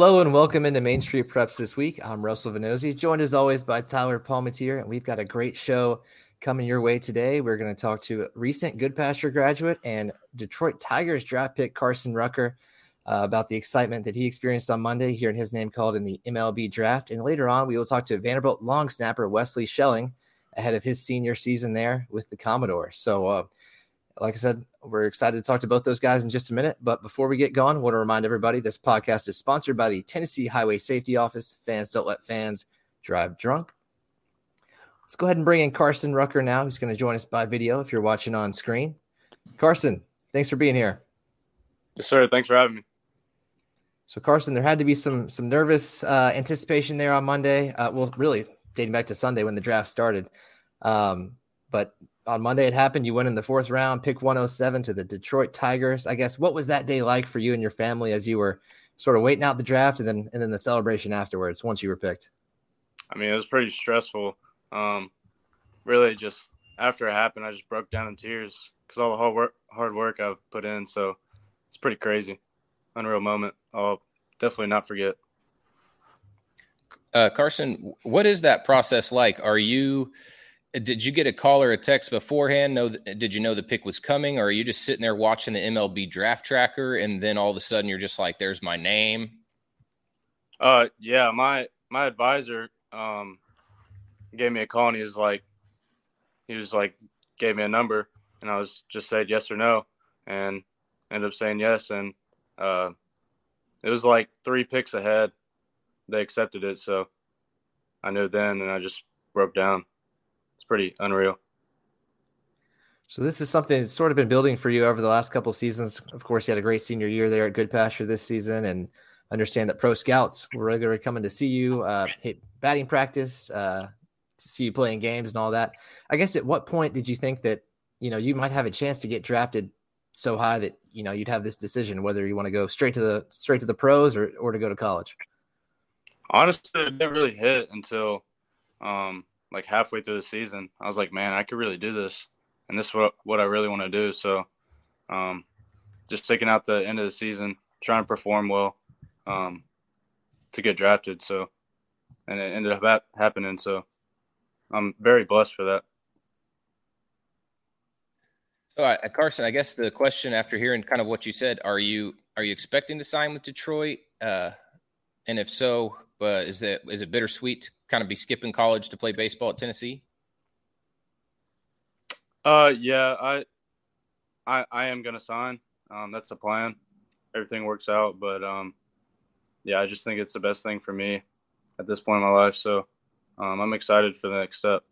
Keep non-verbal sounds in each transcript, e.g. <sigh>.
Hello and welcome into Main Street Preps this week. I'm Russell Vannozzi, joined as always by Tyler Palmateer, and we've got a great show coming your way today. We're going to talk to a recent Goodpasture graduate and Detroit Tigers draft pick Carson Rucker uh, about the excitement that he experienced on Monday, hearing his name called in the MLB draft. And later on, we will talk to Vanderbilt long snapper Wesley Schelling ahead of his senior season there with the Commodore. So, uh, like I said, we're excited to talk to both those guys in just a minute. But before we get going, I want to remind everybody this podcast is sponsored by the Tennessee Highway Safety Office. Fans don't let fans drive drunk. Let's go ahead and bring in Carson Rucker now, who's going to join us by video if you're watching on screen. Carson, thanks for being here. Yes, sir. Thanks for having me. So, Carson, there had to be some some nervous uh, anticipation there on Monday. Uh, well, really dating back to Sunday when the draft started. Um, but on Monday it happened. You went in the fourth round, pick 107 to the Detroit Tigers. I guess what was that day like for you and your family as you were sort of waiting out the draft and then and then the celebration afterwards once you were picked? I mean, it was pretty stressful. Um, really, just after it happened, I just broke down in tears because all the hard work hard work I've put in. So it's pretty crazy, unreal moment. I'll definitely not forget. Uh, Carson, what is that process like? Are you did you get a call or a text beforehand? No, did you know the pick was coming, or are you just sitting there watching the MLB draft tracker, and then all of a sudden you're just like, "There's my name." Uh, yeah, my my advisor um gave me a call, and he was like, he was like, gave me a number, and I was just said yes or no, and ended up saying yes, and uh, it was like three picks ahead. They accepted it, so I knew then, and I just broke down pretty unreal. So this is something that's sort of been building for you over the last couple seasons. Of course, you had a great senior year there at Goodpasture this season, and understand that pro scouts were regularly coming to see you, uh, hit batting practice, uh, to see you playing games and all that. I guess at what point did you think that you know you might have a chance to get drafted so high that you know you'd have this decision whether you want to go straight to the straight to the pros or or to go to college? Honestly, it didn't really hit until um, like halfway through the season, I was like, man, I could really do this, and this is what what I really want to do. So, um, just taking out the end of the season, trying to perform well, um, to get drafted. So, and it ended up happening. So, I'm very blessed for that. So, uh, Carson, I guess the question after hearing kind of what you said, are you are you expecting to sign with Detroit? Uh, and if so, uh, is that is it bittersweet to kind of be skipping college to play baseball at Tennessee? Uh, yeah, I, I, I am gonna sign. Um, that's the plan. Everything works out, but um, yeah, I just think it's the best thing for me at this point in my life. So, um, I'm excited for the next step.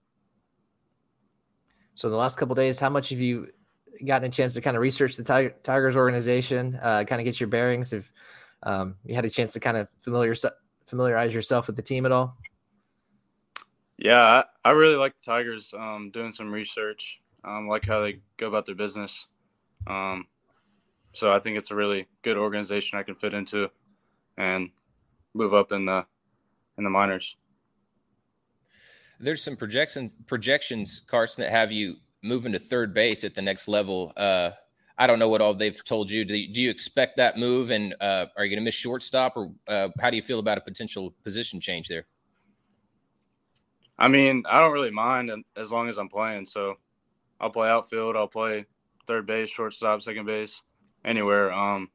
So, in the last couple days, how much have you gotten a chance to kind of research the Tiger, Tigers organization, uh, kind of get your bearings? If um, you had a chance to kind of familiar, familiarize yourself with the team at all? Yeah, I, I really like the Tigers. Um, doing some research, um, like how they go about their business. Um, so I think it's a really good organization I can fit into, and move up in the in the minors. There's some projection projections, Carson, that have you moving to third base at the next level. Uh, I don't know what all they've told you. Do you, do you expect that move, and uh, are you going to miss shortstop, or uh, how do you feel about a potential position change there? I mean, I don't really mind as long as I'm playing. So I'll play outfield, I'll play third base, shortstop, second base, anywhere. Um,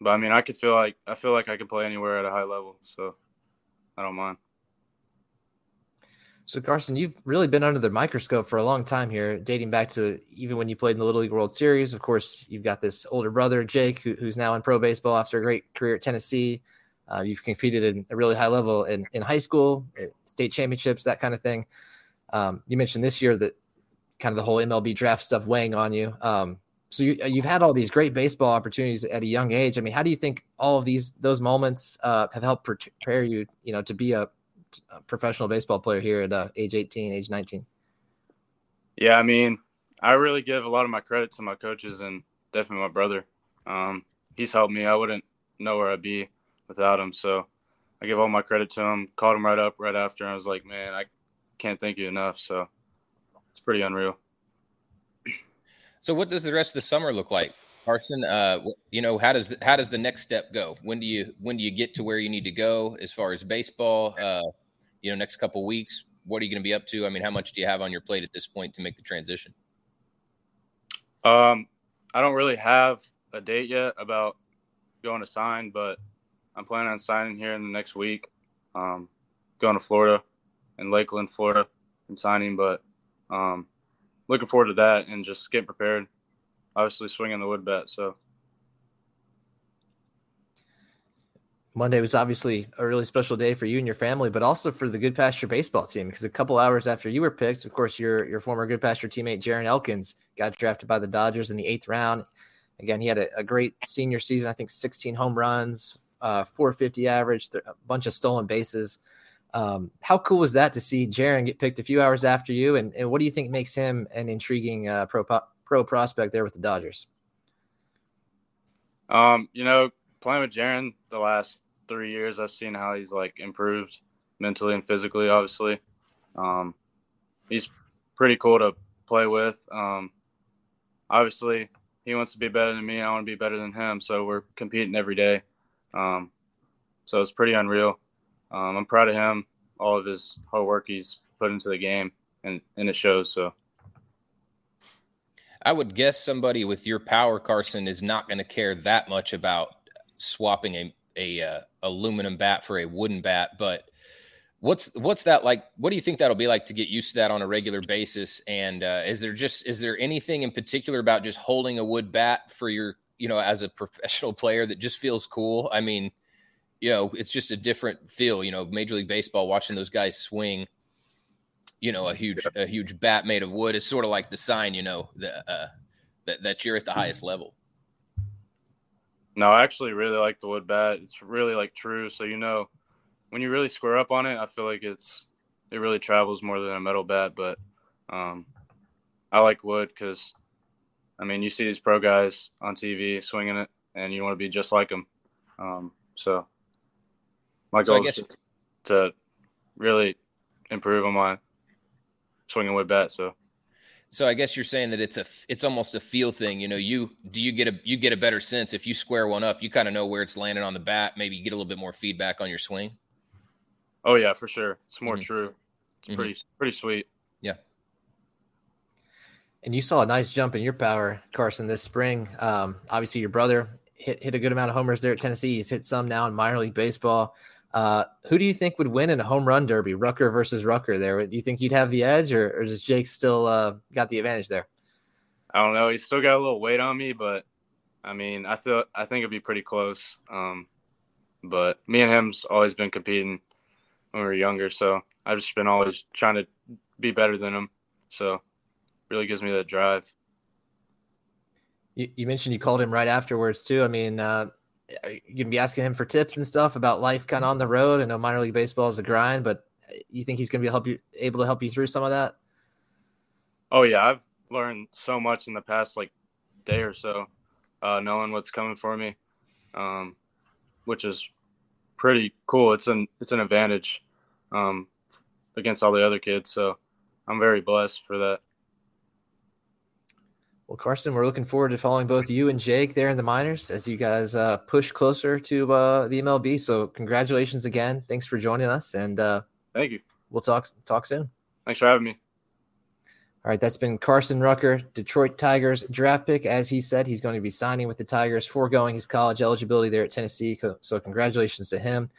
but I mean, I could feel like I feel like I can play anywhere at a high level, so I don't mind. So Carson, you've really been under the microscope for a long time here, dating back to even when you played in the Little League World Series. Of course, you've got this older brother, Jake, who, who's now in pro baseball after a great career at Tennessee. Uh, you've competed in a really high level in, in high school, state championships, that kind of thing. Um, you mentioned this year that kind of the whole MLB draft stuff weighing on you. Um, so you, have had all these great baseball opportunities at a young age. I mean, how do you think all of these those moments uh, have helped prepare you, you know, to be a professional baseball player here at uh, age 18, age 19? Yeah, I mean, I really give a lot of my credit to my coaches and definitely my brother. Um, he's helped me. I wouldn't know where I'd be without him. So I give all my credit to him. Called him right up right after. I was like, man, I can't thank you enough. So it's pretty unreal. So what does the rest of the summer look like Carson, uh, you know how does the, how does the next step go? When do you when do you get to where you need to go as far as baseball? Uh, you know, next couple weeks, what are you going to be up to? I mean, how much do you have on your plate at this point to make the transition? Um, I don't really have a date yet about going to sign, but I'm planning on signing here in the next week. Um, going to Florida and Lakeland, Florida, and signing. But um, looking forward to that and just getting prepared. Obviously, swinging the wood bat. So Monday was obviously a really special day for you and your family, but also for the Goodpasture baseball team because a couple hours after you were picked, of course, your your former Goodpasture teammate Jaron Elkins got drafted by the Dodgers in the eighth round. Again, he had a, a great senior season. I think 16 home runs, uh, 450 average, a bunch of stolen bases. Um, how cool was that to see Jaron get picked a few hours after you? And, and what do you think makes him an intriguing uh, pro pro prospect there with the Dodgers? Um, you know, playing with Jaron the last three years, I've seen how he's like improved mentally and physically. Obviously, um, he's pretty cool to play with. Um, obviously, he wants to be better than me. I want to be better than him. So we're competing every day. Um, so it's pretty unreal. Um, I'm proud of him, all of his hard work he's put into the game, and, and it shows. So I would guess somebody with your power, Carson, is not going to care that much about swapping a a uh, aluminum bat for a wooden bat, but what's what's that like? What do you think that'll be like to get used to that on a regular basis? And uh, is there just is there anything in particular about just holding a wood bat for your you know as a <laughs> professional player that just feels cool? I mean you know it's just a different feel you know major league baseball watching those guys swing you know a huge a huge bat made of wood is sort of like the sign you know that uh, that, that you're at the highest level no i actually really like the wood bat it's really like true so you know when you really square up on it, I feel like it's it really travels more than a metal bat. But um, I like wood because I mean you see these pro guys on TV swinging it, and you want to be just like them. Um, so my goal so guess- is to really improve on my swinging wood bat. So. So I guess you're saying that it's a it's almost a feel thing. You know, you do you get a you get a better sense if you square one up, you kind of know where it's landing on the bat. Maybe you get a little bit more feedback on your swing. Oh yeah, for sure. It's more mm-hmm. true. It's mm-hmm. pretty pretty sweet. Yeah. And you saw a nice jump in your power, Carson, this spring. Um, obviously, your brother hit hit a good amount of homers there at Tennessee. He's hit some now in minor league baseball. Uh, who do you think would win in a home run derby, Rucker versus Rucker? There, do you think you'd have the edge, or, or does Jake still uh, got the advantage there? I don't know. He's still got a little weight on me, but I mean, I feel I think it'd be pretty close. Um, but me and him's always been competing when we were younger. So I've just been always trying to be better than him. So really gives me that drive. You, you mentioned you called him right afterwards too. I mean, uh, you gonna be asking him for tips and stuff about life kind of on the road. I know minor league baseball is a grind, but you think he's gonna be help you able to help you through some of that? Oh yeah, I've learned so much in the past like day or so, uh, knowing what's coming for me, um, which is pretty cool. It's an it's an advantage um, against all the other kids. So I'm very blessed for that. Well, Carson, we're looking forward to following both you and Jake there in the minors as you guys uh, push closer to uh, the MLB. So congratulations again. Thanks for joining us, and uh, thank you. We'll talk talk soon. Thanks for having me. All right, that's been Carson Rucker, Detroit Tigers draft pick. As he said, he's going to be signing with the Tigers, foregoing his college eligibility there at Tennessee. So, congratulations to him.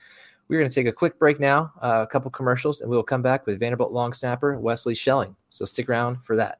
We're going to take a quick break now, uh, a couple commercials, and we'll come back with Vanderbilt long snapper Wesley Schelling. So, stick around for that.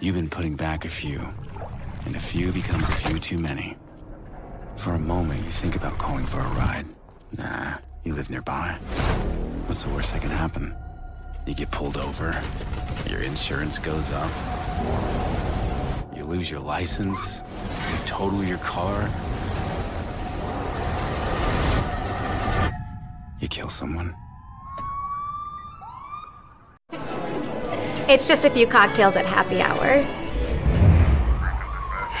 You've been putting back a few and a few becomes a few too many. For a moment, you think about calling for a ride. Nah, You live nearby. What's the worst that can happen? You get pulled over, your insurance goes up, you lose your license, you total your car, you kill someone. It's just a few cocktails at happy hour.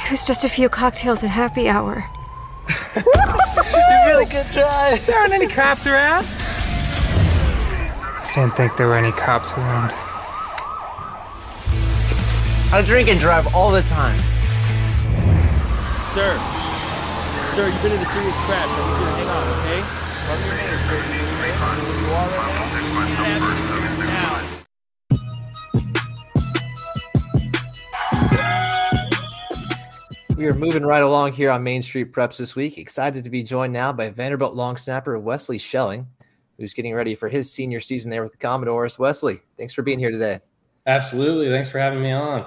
It was just a few cocktails at happy hour. <laughs> really good try. There aren't any cops around. I didn't think there were any cops around. I drink and drive all the time. Sir. Sir, you've been in a serious crash. I need you to hang on, okay? Rub your hands, We are moving right along here on Main Street Preps this week. Excited to be joined now by Vanderbilt long snapper Wesley Schelling, who's getting ready for his senior season there with the Commodores. Wesley, thanks for being here today. Absolutely. Thanks for having me on.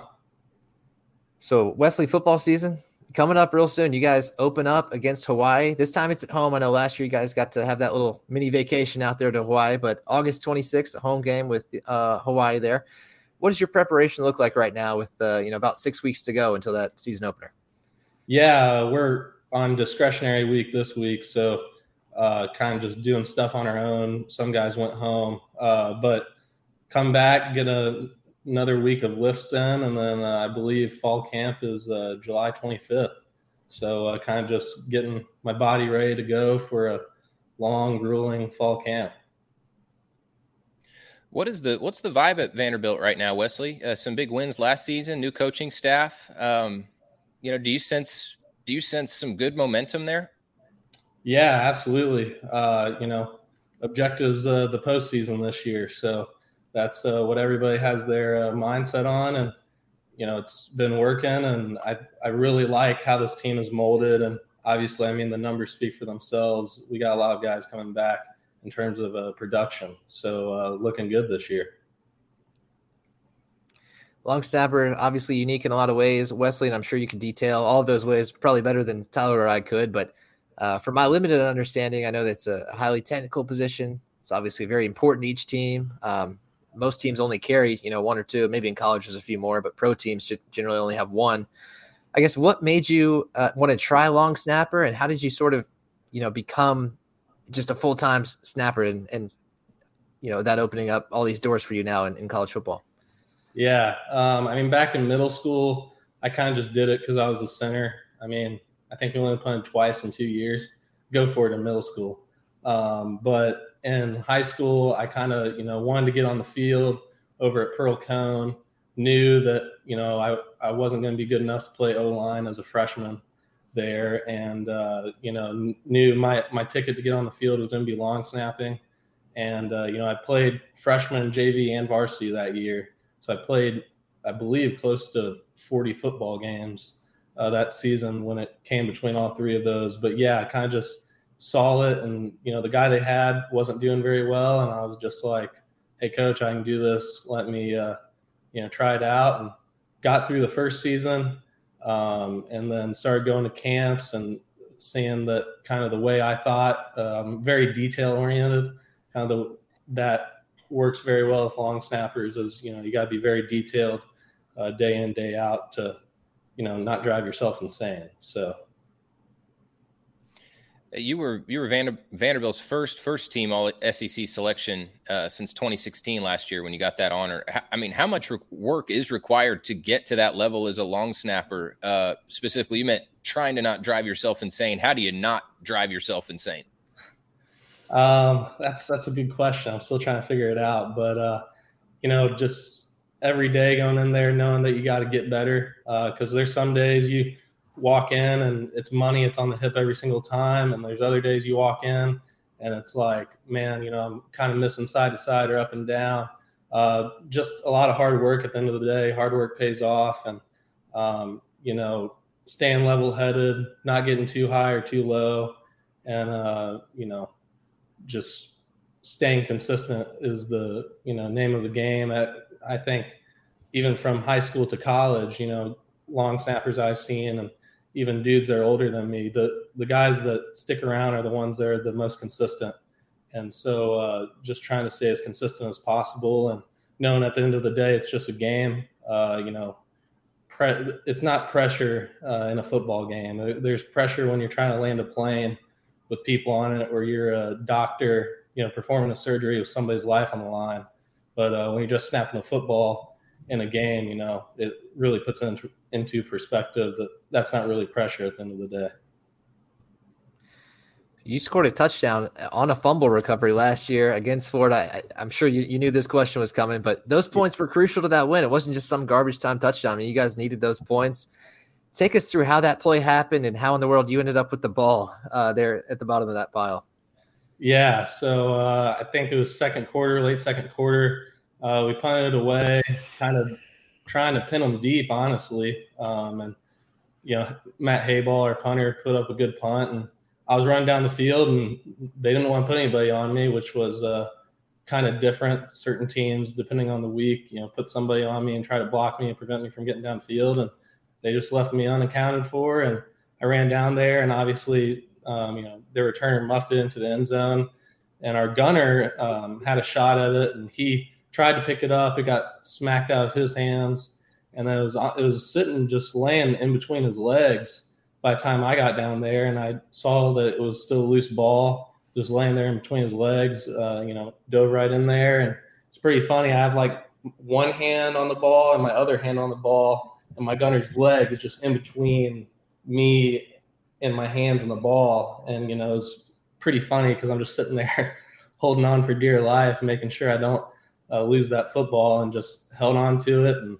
So, Wesley, football season coming up real soon. You guys open up against Hawaii. This time it's at home. I know last year you guys got to have that little mini vacation out there to Hawaii, but August 26th, a home game with uh, Hawaii there. What does your preparation look like right now with uh, you know about six weeks to go until that season opener? Yeah, we're on discretionary week this week, so uh, kind of just doing stuff on our own. Some guys went home, uh, but come back, get a, another week of lifts in, and then uh, I believe fall camp is uh, July 25th. So uh, kind of just getting my body ready to go for a long, grueling fall camp. What is the what's the vibe at Vanderbilt right now, Wesley? Uh, some big wins last season, new coaching staff. Um, you know, do you sense do you sense some good momentum there? Yeah, absolutely. Uh, you know, objectives uh, the postseason this year, so that's uh, what everybody has their uh, mindset on, and you know, it's been working, and I I really like how this team is molded, and obviously, I mean, the numbers speak for themselves. We got a lot of guys coming back in terms of uh, production, so uh, looking good this year long snapper, obviously unique in a lot of ways. Wesley, and I'm sure you can detail all of those ways probably better than Tyler or I could. But uh, from my limited understanding, I know that's a highly technical position. It's obviously very important to each team. Um, most teams only carry, you know, one or two. Maybe in college there's a few more, but pro teams generally only have one. I guess what made you uh, want to try long snapper, and how did you sort of, you know, become just a full time snapper, and, and you know that opening up all these doors for you now in, in college football? Yeah. Um, I mean, back in middle school, I kind of just did it because I was the center. I mean, I think we only punted twice in two years. Go for it in middle school. Um, but in high school, I kind of, you know, wanted to get on the field over at Pearl-Cohn. Knew that, you know, I, I wasn't going to be good enough to play O line as a freshman there. And, uh, you know, knew my, my ticket to get on the field was going to be long snapping. And, uh, you know, I played freshman, JV, and varsity that year so I played, I believe, close to 40 football games uh, that season when it came between all three of those. But yeah, I kind of just saw it, and you know, the guy they had wasn't doing very well, and I was just like, "Hey, coach, I can do this. Let me, uh, you know, try it out." And got through the first season, um, and then started going to camps and seeing that kind of the way I thought, um, very detail oriented, kind of the that works very well with long snappers is you know you got to be very detailed uh, day in day out to you know not drive yourself insane so you were you were Vander, Vanderbilt's first first team all SEC selection uh, since 2016 last year when you got that honor. I mean, how much re- work is required to get to that level as a long snapper? Uh, specifically, you meant trying to not drive yourself insane. How do you not drive yourself insane? Um, that's that's a good question. I'm still trying to figure it out, but uh, you know, just every day going in there knowing that you got to get better because uh, there's some days you walk in and it's money, it's on the hip every single time, and there's other days you walk in and it's like, man, you know, I'm kind of missing side to side or up and down. Uh, just a lot of hard work at the end of the day. Hard work pays off, and um, you know, staying level headed, not getting too high or too low, and uh, you know, just staying consistent is the you know name of the game. At, I think even from high school to college, you know, long snappers I've seen and even dudes that are older than me, the the guys that stick around are the ones that are the most consistent. And so uh, just trying to stay as consistent as possible and knowing at the end of the day, it's just a game. Uh, you know, it's not pressure uh, in a football game. There's pressure when you're trying to land a plane with people on it, or you're a doctor, you know, performing a surgery with somebody's life on the line. But uh, when you're just snapping a football in a game, you know, it really puts into, into perspective that that's not really pressure at the end of the day. You scored a touchdown on a fumble recovery last year against Florida. I, am sure you, you knew this question was coming, but those points were crucial to that win. It wasn't just some garbage time touchdown. I mean, you guys needed those points. Take us through how that play happened and how in the world you ended up with the ball uh, there at the bottom of that pile. Yeah, so uh, I think it was second quarter, late second quarter. Uh, we punted it away, kind of trying to pin them deep, honestly. Um, and you know, Matt Hayball, our punter, put up a good punt, and I was running down the field, and they didn't want to put anybody on me, which was uh, kind of different. Certain teams, depending on the week, you know, put somebody on me and try to block me and prevent me from getting downfield, and they just left me unaccounted for. And I ran down there, and obviously um, you know, their returner muffed it into the end zone, and our gunner um, had a shot at it, and he tried to pick it up. It got smacked out of his hands, and it was it was sitting just laying in between his legs. By the time I got down there, and I saw that it was still a loose ball, just laying there in between his legs, uh, you know, dove right in there, and it's pretty funny. I have like one hand on the ball and my other hand on the ball, and my gunner's leg is just in between me and my hands on the ball. And, you know, it's pretty funny because I'm just sitting <laughs> there holding on for dear life, making sure I don't uh, lose that football and just held on to it. And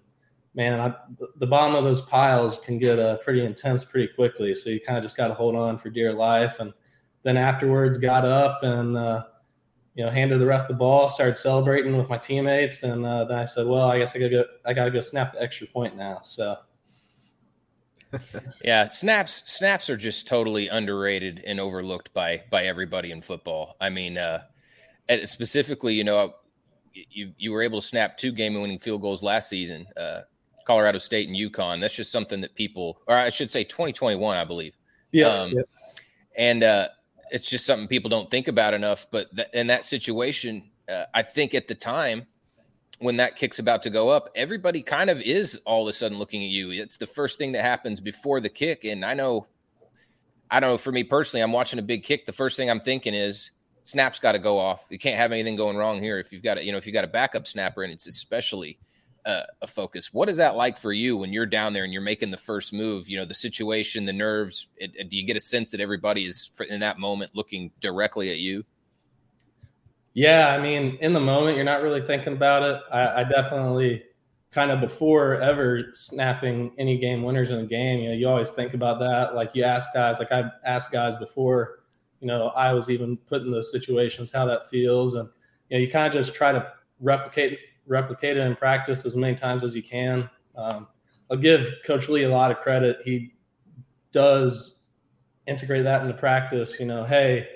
man, I, the bottom of those piles can get uh, pretty intense pretty quickly. So you kind of just got to hold on for dear life. And then afterwards got up and, uh, you know, handed the ref the ball, started celebrating with my teammates, and uh, then I said, "Well, I guess I gotta go. I gotta go snap the extra point now." So <laughs> yeah, snaps snaps are just totally underrated and overlooked by by everybody in football. I mean, uh, specifically, you know, you you were able to snap two game winning field goals last season, uh, Colorado State and UConn. That's just something that people, or I should say, 2021, I believe. Yeah. Um, yeah. And uh, it's just something people don't think about enough. But th- in that situation, uh, I think at the time when that kick's about to go up, everybody kind of is all of a sudden looking at you. It's the first thing that happens before the kick. And I know, I don't know, for me personally, I'm watching a big kick. The first thing I'm thinking is snap's got to go off. You can't have anything going wrong here. If you've got a, you know, if you've got a backup snapper and it's especially uh, a focus. What is that like for you when you're down there and you're making the first move? You know, the situation, the nerves. It, it, do you get a sense that everybody is in that moment looking directly at you? Yeah, I mean, in the moment, you're not really thinking about it. I, I definitely kind of before ever snapping any game winners in a game, you know, you always think about that. Like you ask guys, like I've asked guys before, you know, I was even put in those situations, how that feels. And, you know, you kind of just try to replicate, replicate it in practice as many times as you can. Um, I'll give Coach Lee a lot of credit. He does integrate that into practice. You know, hey,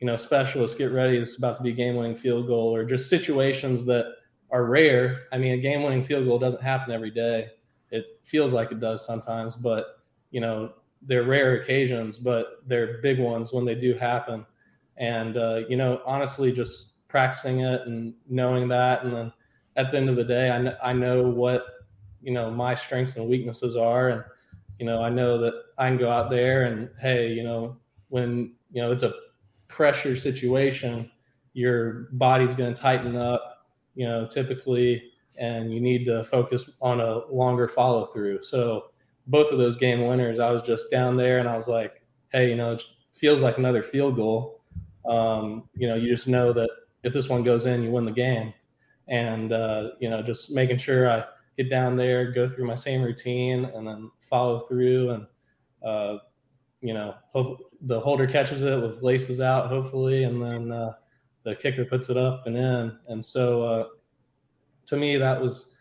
you know, specialists get ready. It's about to be a game-winning field goal, or just situations that are rare. I mean, a game-winning field goal doesn't happen every day. It feels like it does sometimes, but you know, they're rare occasions, but they're big ones when they do happen. And uh, you know, honestly, just practicing it and knowing that, and then at the end of the day, I, kn- I know what you know my strengths and weaknesses are, and you know, I know that I can go out there and hey, you know, when you know it's a pressure situation, your body's going to tighten up, you know, typically, and you need to focus on a longer follow through. So, both of those game winners, I was just down there and I was like, hey, you know, it feels like another field goal. Um, you know, you just know that if this one goes in, you win the game. And, uh, you know, just making sure I get down there, go through my same routine, and then follow through and, uh, you know, the holder catches it with laces out, hopefully, and then uh, the kicker puts it up and in. And so, uh, to me, that was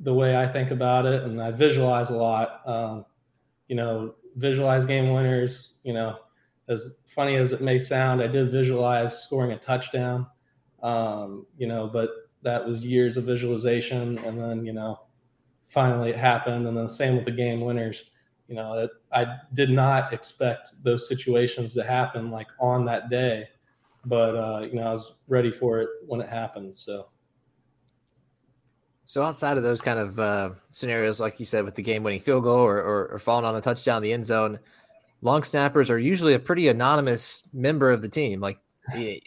the way I think about it, and I visualize a lot. Um, you know, visualize game winners. You know, as funny as it may sound, I did visualize scoring a touchdown. Um, you know, but that was years of visualization, and then you know, finally it happened, and then same with the game winners you know, it, I did not expect those situations to happen like on that day. but uh, you know I was ready for it when it happened. So. So outside of those kind of uh, scenarios, like you said, with the game-winning field goal or, or, or falling on a touchdown in the end zone, long snappers are usually a pretty anonymous member of the team. Like,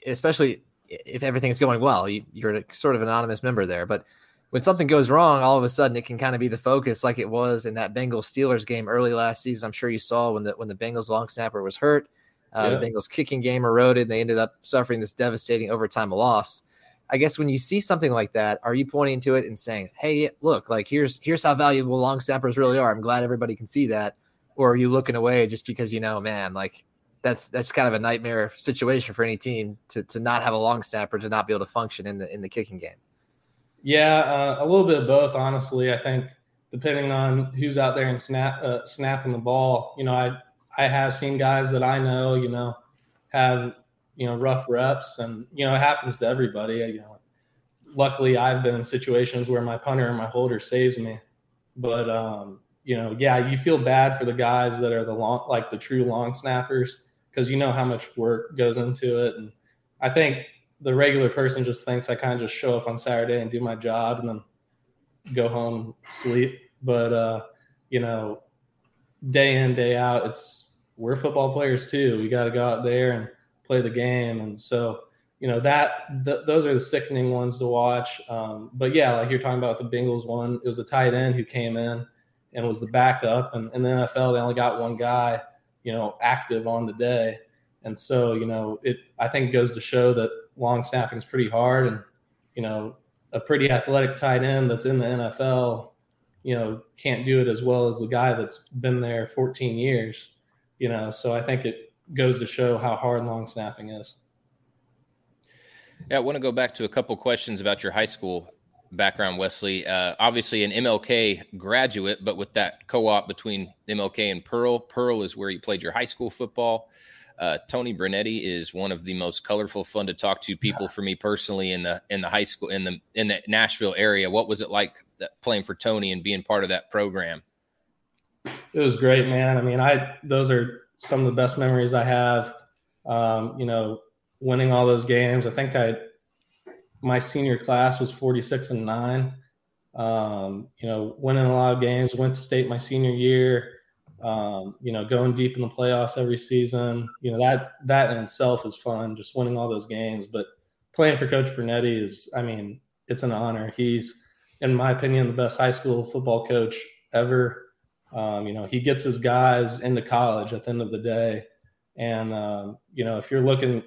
especially if everything's going well, you, are a sort of anonymous member there. But when something goes wrong, all of a sudden it can kind of be the focus, like it was in that Bengals Steelers game early last season. I'm sure you saw when the when the Bengals long snapper was hurt, uh, yeah. the Bengals kicking game eroded, and they ended up suffering this devastating overtime loss. I guess when you see something like that, are you pointing to it and saying, "Hey, look, like here's here's how valuable long snappers really are. I'm glad everybody can see that," or are you looking away just because you know, man, like that's that's kind of a nightmare situation for any team to to not have a long snapper to not be able to function in the in the kicking game. Yeah, uh, a little bit of both, honestly. I think depending on who's out there and snap uh, snapping the ball, you know, I I have seen guys that I know, you know, have you know rough reps, and you know it happens to everybody. You know, luckily I've been in situations where my punter and my holder saves me, but um, you know, yeah, you feel bad for the guys that are the long, like the true long snappers, because you know how much work goes into it, and I think the regular person just thinks I kind of just show up on Saturday and do my job and then go home sleep. But uh, you know, day in day out, it's we're football players too. We got to go out there and play the game, and so you know that th- those are the sickening ones to watch. Um, but yeah, like you're talking about the Bengals one, it was a tight end who came in and was the backup, and in the NFL they only got one guy, you know, active on the day, and so you know it. I think goes to show that long snapping is pretty hard, and you know a pretty athletic tight end that's in the NFL, you know, can't do it as well as the guy that's been there 14 years. You know, so I think it goes to show how hard long snapping is. Yeah, I want to go back to a couple questions about your high school background, Wesley. Uh, obviously, an MLK graduate, but with that co-op between MLK and Pearl. Pearl is where you played your high school football. Uh, Tony Brunetti is one of the most colorful, fun to talk to people for me personally in the in the high school in the in the Nashville area. What was it like playing for Tony and being part of that program? It was great, man. I mean, I those are some of the best memories I have. Um, you know, winning all those games. I think I my senior class was 46 and 9. Um, you know, winning a lot of games, went to state my senior year. Um, you know, going deep in the playoffs every season. You know, that that in itself is fun, just winning all those games. But playing for Coach Brunetti is, I mean, it's an honor. He's, in my opinion, the best high school football coach ever. Um, you know, he gets his guys into college at the end of the day. And, um, you know, if you're looking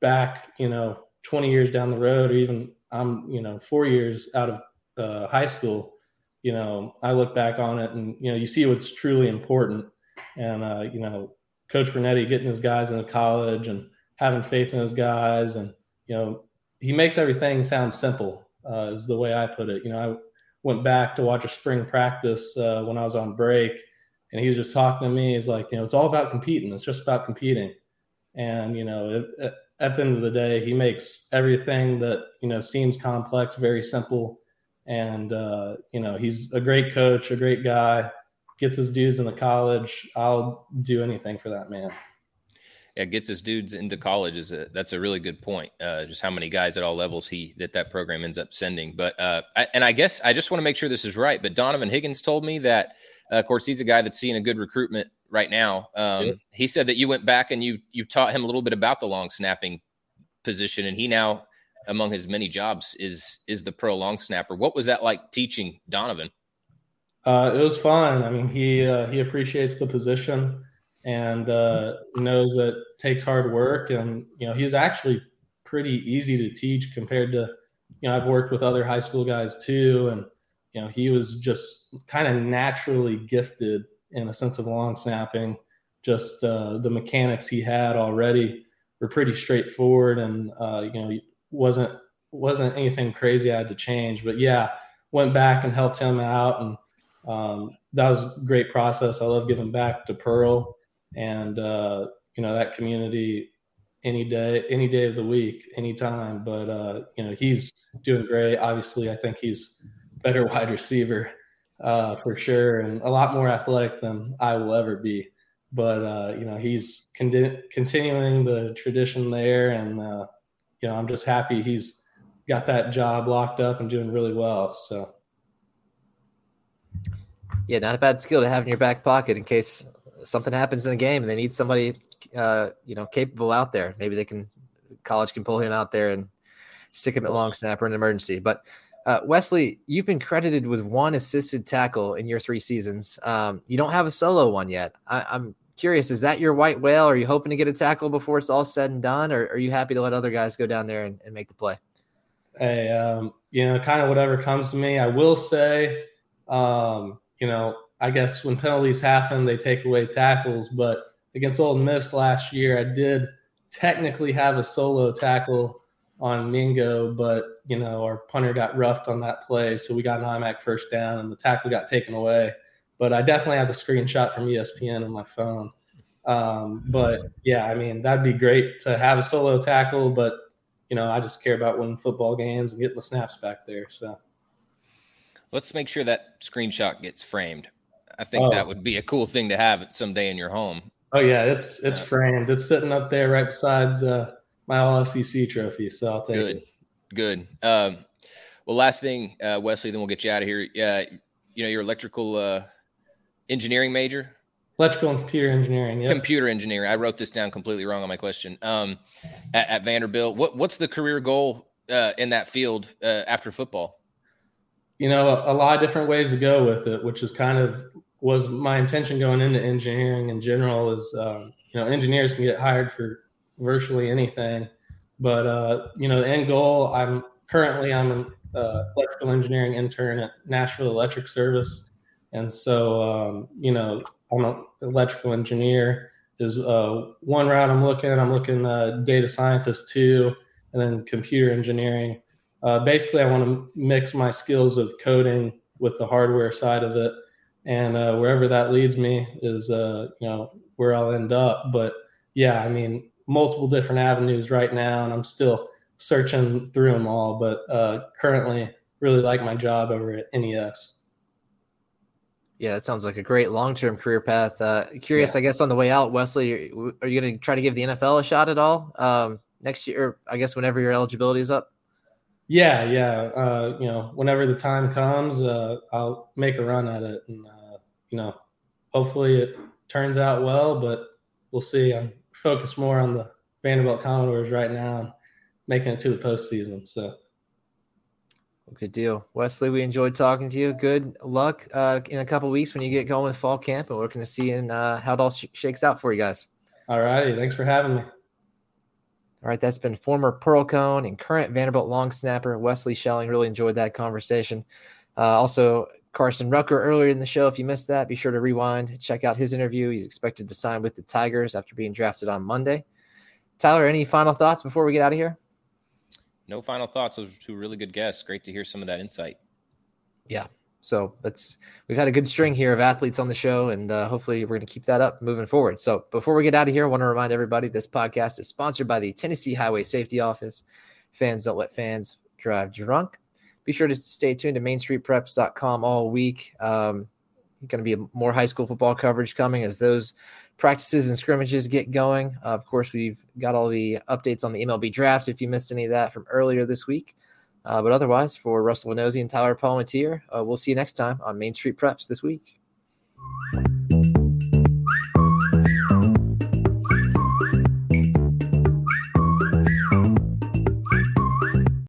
back, you know, 20 years down the road, or even I'm, you know, four years out of uh, high school, you know, I look back on it and, you know, you see what's truly important. And, uh, you know, Coach Brunetti getting his guys into college and having faith in his guys. And, you know, he makes everything sound simple, uh, is the way I put it. You know, I went back to watch a spring practice uh, when I was on break and he was just talking to me. He's like, you know, it's all about competing. It's just about competing. And, you know, it, it, at the end of the day, he makes everything that, you know, seems complex very simple. And, uh, you know, he's a great coach, a great guy, gets his dudes in the college. I'll do anything for that man. Yeah, gets his dudes into college is a that's a really good point. Uh, just how many guys at all levels he that that program ends up sending. But uh, I, and I guess I just want to make sure this is right. But Donovan Higgins told me that, uh, of course, he's a guy that's seeing a good recruitment right now. Um, yeah. He said that you went back and you you taught him a little bit about the long snapping position, and he now, among his many jobs, is is the pro long snapper. What was that like teaching Donovan? Uh, it was fun. I mean, he uh, he appreciates the position and uh, knows that it takes hard work, and you know he's actually pretty easy to teach compared to you know I've worked with other high school guys too, and you know he was just kind of naturally gifted in a sense of long snapping. Just uh, the mechanics he had already were pretty straightforward, and uh, you know wasn't wasn't anything crazy I had to change. But yeah, went back and helped him out, and um, that was a great process. I love giving back to Pearl, and uh, you know that community any day, any day of the week, anytime. But uh, you know he's doing great. Obviously, I think he's better <laughs> wide receiver uh, for sure, and a lot more athletic than I will ever be. but uh, you know he's con- continuing the tradition there, and uh, you know I'm just happy he's got that job locked up and doing really well. So yeah, not a bad skill to have in your back pocket in case something happens in a game and they need somebody uh, you know capable out there. Maybe they can college can pull him out there and stick him at long snapper in an emergency. But uh, Wesley, you've been credited with one assisted tackle in your three seasons. Um, you don't have a solo one yet. I, am curious, is that your white whale? Are you hoping to get a tackle before it's all said and done, or are you happy to let other guys go down there and, and make the play? Hey, um, you know, kind of whatever comes to me. I will say, um, you know, I guess when penalties happen, they take away tackles. But against Ole Miss last year, I did technically have a solo tackle on Mingo, but you know our punter got roughed on that play, so we got an IMAC first down, and the tackle got taken away. But I definitely have the screenshot from ESPN on my phone. Um, but yeah, I mean that'd be great to have a solo tackle, but you know I just care about winning football games and getting the snaps back there. So let's make sure that screenshot gets framed. I think oh. that would be a cool thing to have it someday in your home. Oh yeah, it's it's framed. It's sitting up there right besides uh, my All SEC trophy. So I'll take good, it. Good. Um, well, last thing, uh, Wesley, then we'll get you out of here. Yeah, you know, your electrical uh, engineering major. Electrical and computer engineering. Yep. Computer engineering. I wrote this down completely wrong on my question. Um, at, at Vanderbilt, what what's the career goal uh, in that field uh, after football? You know, a, a lot of different ways to go with it, which is kind of was my intention going into engineering in general. Is um, you know, engineers can get hired for virtually anything. But uh, you know, the end goal. I'm currently I'm an uh, electrical engineering intern at Nashville Electric Service, and so um, you know I'm an electrical engineer. Is uh, one route I'm looking. I'm looking uh, data scientist too, and then computer engineering. Uh, basically, I want to mix my skills of coding with the hardware side of it, and uh, wherever that leads me is uh, you know where I'll end up. But yeah, I mean, multiple different avenues right now, and I'm still searching through them all. But uh, currently, really like my job over at NES. Yeah, that sounds like a great long-term career path. Uh, curious, yeah. I guess, on the way out, Wesley, are you going to try to give the NFL a shot at all um, next year? I guess whenever your eligibility is up. Yeah, yeah. Uh, you know, whenever the time comes, uh, I'll make a run at it, and uh, you know, hopefully it turns out well. But we'll see. I'm focus more on the Vanderbilt Commodores right now and making it to the postseason. So. Good deal, Wesley. We enjoyed talking to you. Good luck uh, in a couple weeks when you get going with fall camp, and we're going to see in uh, how it all sh- shakes out for you guys. All righty, thanks for having me. All right, that's been former Pearl-Cohn and current Vanderbilt long snapper Wesley Schelling. Really enjoyed that conversation. Uh, also, Carson Rucker earlier in the show. If you missed that, be sure to rewind, check out his interview. He's expected to sign with the Tigers after being drafted on Monday. Tyler, any final thoughts before we get out of here? No final thoughts. Those were two really good guests. Great to hear some of that insight. Yeah. So that's we've had a good string here of athletes on the show, and uh, hopefully we're going to keep that up moving forward. So before we get out of here, I want to remind everybody this podcast is sponsored by the Tennessee Highway Safety Office. Fans don't let fans drive drunk be sure to stay tuned to mainstreetpreps.com all week. Um, going to be more high school football coverage coming as those practices and scrimmages get going. Uh, of course, we've got all the updates on the MLB draft if you missed any of that from earlier this week. Uh, but otherwise, for Russell Vannozzi and Tyler Palmateer, uh, we'll see you next time on Main Street Preps this week.